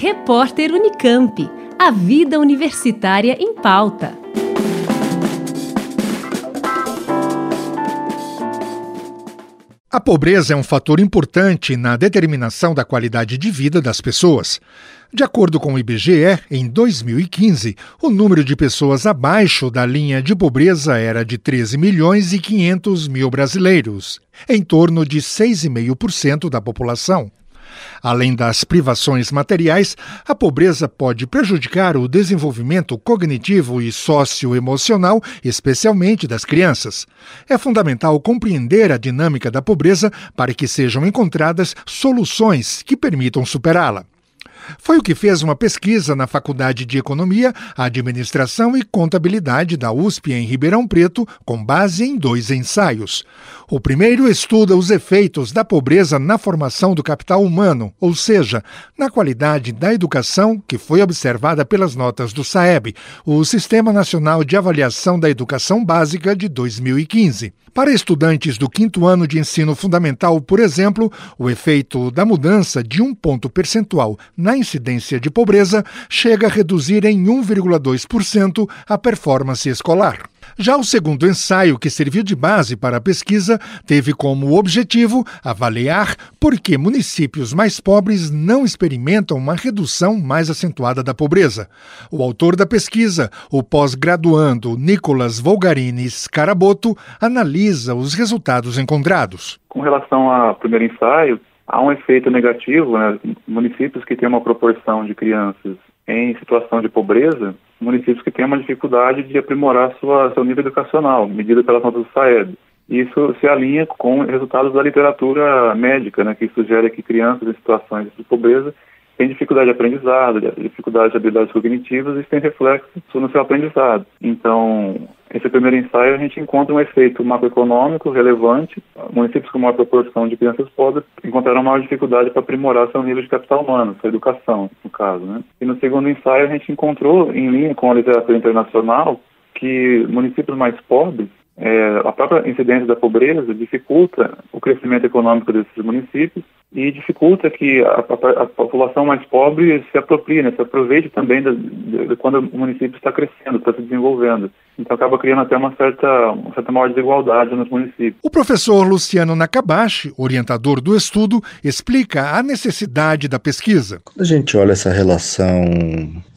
Repórter Unicamp. A vida universitária em pauta. A pobreza é um fator importante na determinação da qualidade de vida das pessoas. De acordo com o IBGE, em 2015, o número de pessoas abaixo da linha de pobreza era de 13 milhões e 500 mil brasileiros, em torno de 6,5% da população. Além das privações materiais, a pobreza pode prejudicar o desenvolvimento cognitivo e socioemocional, especialmente das crianças. É fundamental compreender a dinâmica da pobreza para que sejam encontradas soluções que permitam superá-la. Foi o que fez uma pesquisa na Faculdade de Economia, Administração e Contabilidade da USP em Ribeirão Preto, com base em dois ensaios. O primeiro estuda os efeitos da pobreza na formação do capital humano, ou seja, na qualidade da educação que foi observada pelas notas do SAEB, o Sistema Nacional de Avaliação da Educação Básica de 2015. Para estudantes do quinto ano de ensino fundamental, por exemplo, o efeito da mudança de um ponto percentual na incidência de pobreza chega a reduzir em 1,2% a performance escolar. Já o segundo ensaio, que serviu de base para a pesquisa, teve como objetivo avaliar por que municípios mais pobres não experimentam uma redução mais acentuada da pobreza. O autor da pesquisa, o pós-graduando Nicolas Volgarini Scaraboto, analisa os resultados encontrados. Com relação ao primeiro ensaio, há um efeito negativo, né? municípios que têm uma proporção de crianças em situação de pobreza, municípios que têm uma dificuldade de aprimorar sua, seu nível educacional, medida pelas notas do SAEB. Isso se alinha com resultados da literatura médica, né, que sugere que crianças em situações de pobreza têm dificuldade de aprendizado, dificuldade de habilidades cognitivas e isso tem reflexo no seu aprendizado. Então, esse primeiro ensaio a gente encontra um efeito macroeconômico relevante. Municípios com maior proporção de crianças pobres encontraram maior dificuldade para aprimorar seu nível de capital humano, sua educação, no caso. Né? E no segundo ensaio a gente encontrou, em linha com a literatura internacional, que municípios mais pobres é, a própria incidência da pobreza dificulta o crescimento econômico desses municípios e dificulta que a, a, a população mais pobre se aproprie, né, se aproveite também de, de, de quando o município está crescendo, está se desenvolvendo. Então acaba criando até uma certa, uma certa maior desigualdade nos municípios. O professor Luciano Nakabashi, orientador do estudo, explica a necessidade da pesquisa. Quando a gente olha essa relação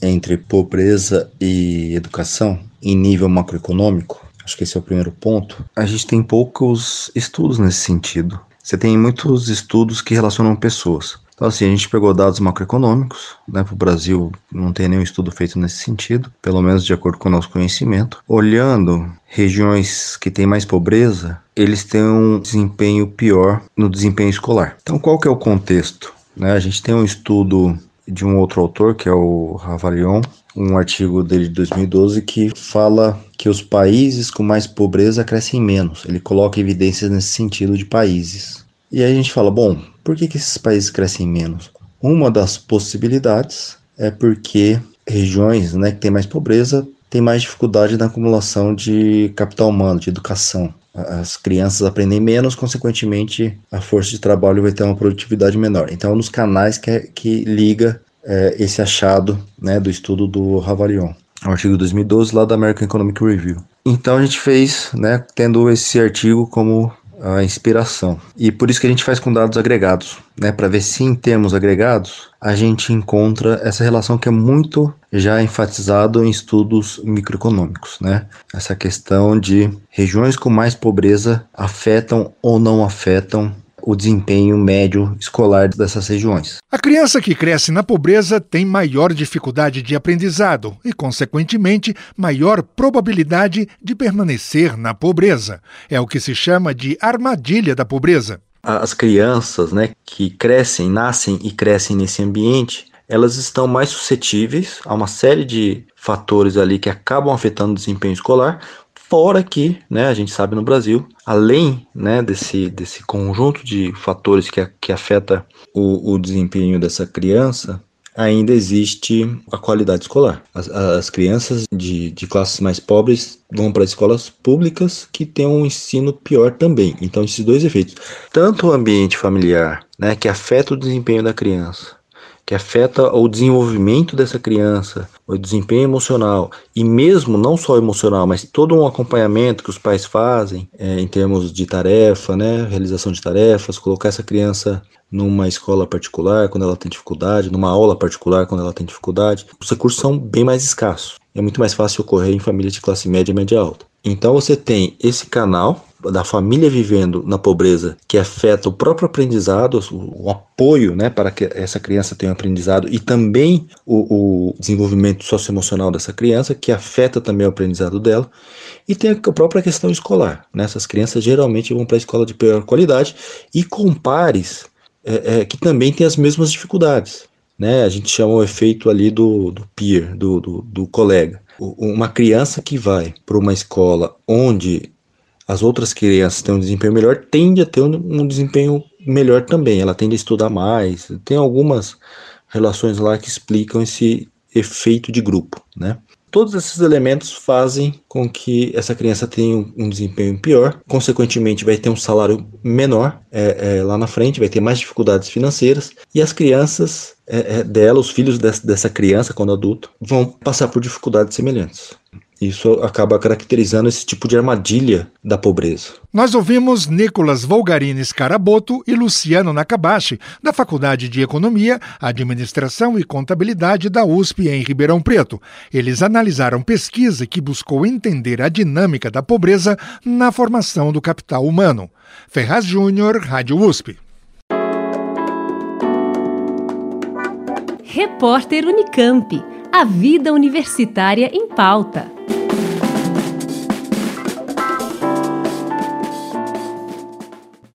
entre pobreza e educação em nível macroeconômico, Acho que esse é o primeiro ponto. A gente tem poucos estudos nesse sentido. Você tem muitos estudos que relacionam pessoas. Então, assim, a gente pegou dados macroeconômicos, né? Para o Brasil não tem nenhum estudo feito nesse sentido, pelo menos de acordo com o nosso conhecimento. Olhando regiões que têm mais pobreza, eles têm um desempenho pior no desempenho escolar. Então, qual que é o contexto? Né? A gente tem um estudo de um outro autor, que é o Ravalion, um artigo dele de 2012 que fala que os países com mais pobreza crescem menos. Ele coloca evidências nesse sentido de países. E aí a gente fala, bom, por que, que esses países crescem menos? Uma das possibilidades é porque regiões né, que têm mais pobreza têm mais dificuldade na acumulação de capital humano, de educação. As crianças aprendem menos, consequentemente, a força de trabalho vai ter uma produtividade menor. Então, é um dos canais que, é, que liga é, esse achado né, do estudo do Ravalion, o artigo 2012 lá da American Economic Review. Então a gente fez, né, tendo esse artigo como a inspiração. E por isso que a gente faz com dados agregados, né, para ver se em termos agregados a gente encontra essa relação que é muito já enfatizado em estudos microeconômicos, né? Essa questão de regiões com mais pobreza afetam ou não afetam o desempenho médio escolar dessas regiões. A criança que cresce na pobreza tem maior dificuldade de aprendizado e, consequentemente, maior probabilidade de permanecer na pobreza. É o que se chama de armadilha da pobreza. As crianças, né, que crescem, nascem e crescem nesse ambiente, elas estão mais suscetíveis a uma série de fatores ali que acabam afetando o desempenho escolar, Fora que, né, a gente sabe no Brasil, além né, desse, desse conjunto de fatores que, que afeta o, o desempenho dessa criança, ainda existe a qualidade escolar. As, as crianças de, de classes mais pobres vão para escolas públicas que têm um ensino pior também. Então, esses dois efeitos, tanto o ambiente familiar, né, que afeta o desempenho da criança, que afeta o desenvolvimento dessa criança, o desempenho emocional e mesmo não só emocional, mas todo um acompanhamento que os pais fazem é, em termos de tarefa, né, realização de tarefas, colocar essa criança numa escola particular quando ela tem dificuldade, numa aula particular quando ela tem dificuldade, os recursos são bem mais escassos. É muito mais fácil ocorrer em famílias de classe média e média alta. Então você tem esse canal da família vivendo na pobreza que afeta o próprio aprendizado, o, apoio né, para que essa criança tenha um aprendizado e também o, o desenvolvimento socioemocional dessa criança, que afeta também o aprendizado dela. E tem a própria questão escolar. Né? Essas crianças geralmente vão para a escola de pior qualidade e com pares é, é, que também têm as mesmas dificuldades. Né? A gente chama o efeito ali do, do peer, do, do, do colega. Uma criança que vai para uma escola onde as outras crianças têm um desempenho melhor, tende a ter um, um, desempenho melhor também. Ela tende a estudar mais. Tem algumas relações lá que explicam esse efeito de grupo, né? Todos esses elementos fazem com que essa criança tenha um desempenho pior, consequentemente, vai ter um salário menor é, é, lá na frente, vai ter mais dificuldades financeiras, e as crianças é, é dela, os filhos dessa criança, quando adulto, vão passar por dificuldades semelhantes. Isso acaba caracterizando esse tipo de armadilha da pobreza. Nós ouvimos Nicolas Volgarini Scaraboto e Luciano Nakabashi, da Faculdade de Economia, Administração e Contabilidade da USP em Ribeirão Preto. Eles analisaram pesquisa que buscou entender a dinâmica da pobreza na formação do capital humano. Ferraz Júnior, Rádio USP. Repórter Unicamp. A vida universitária em pauta.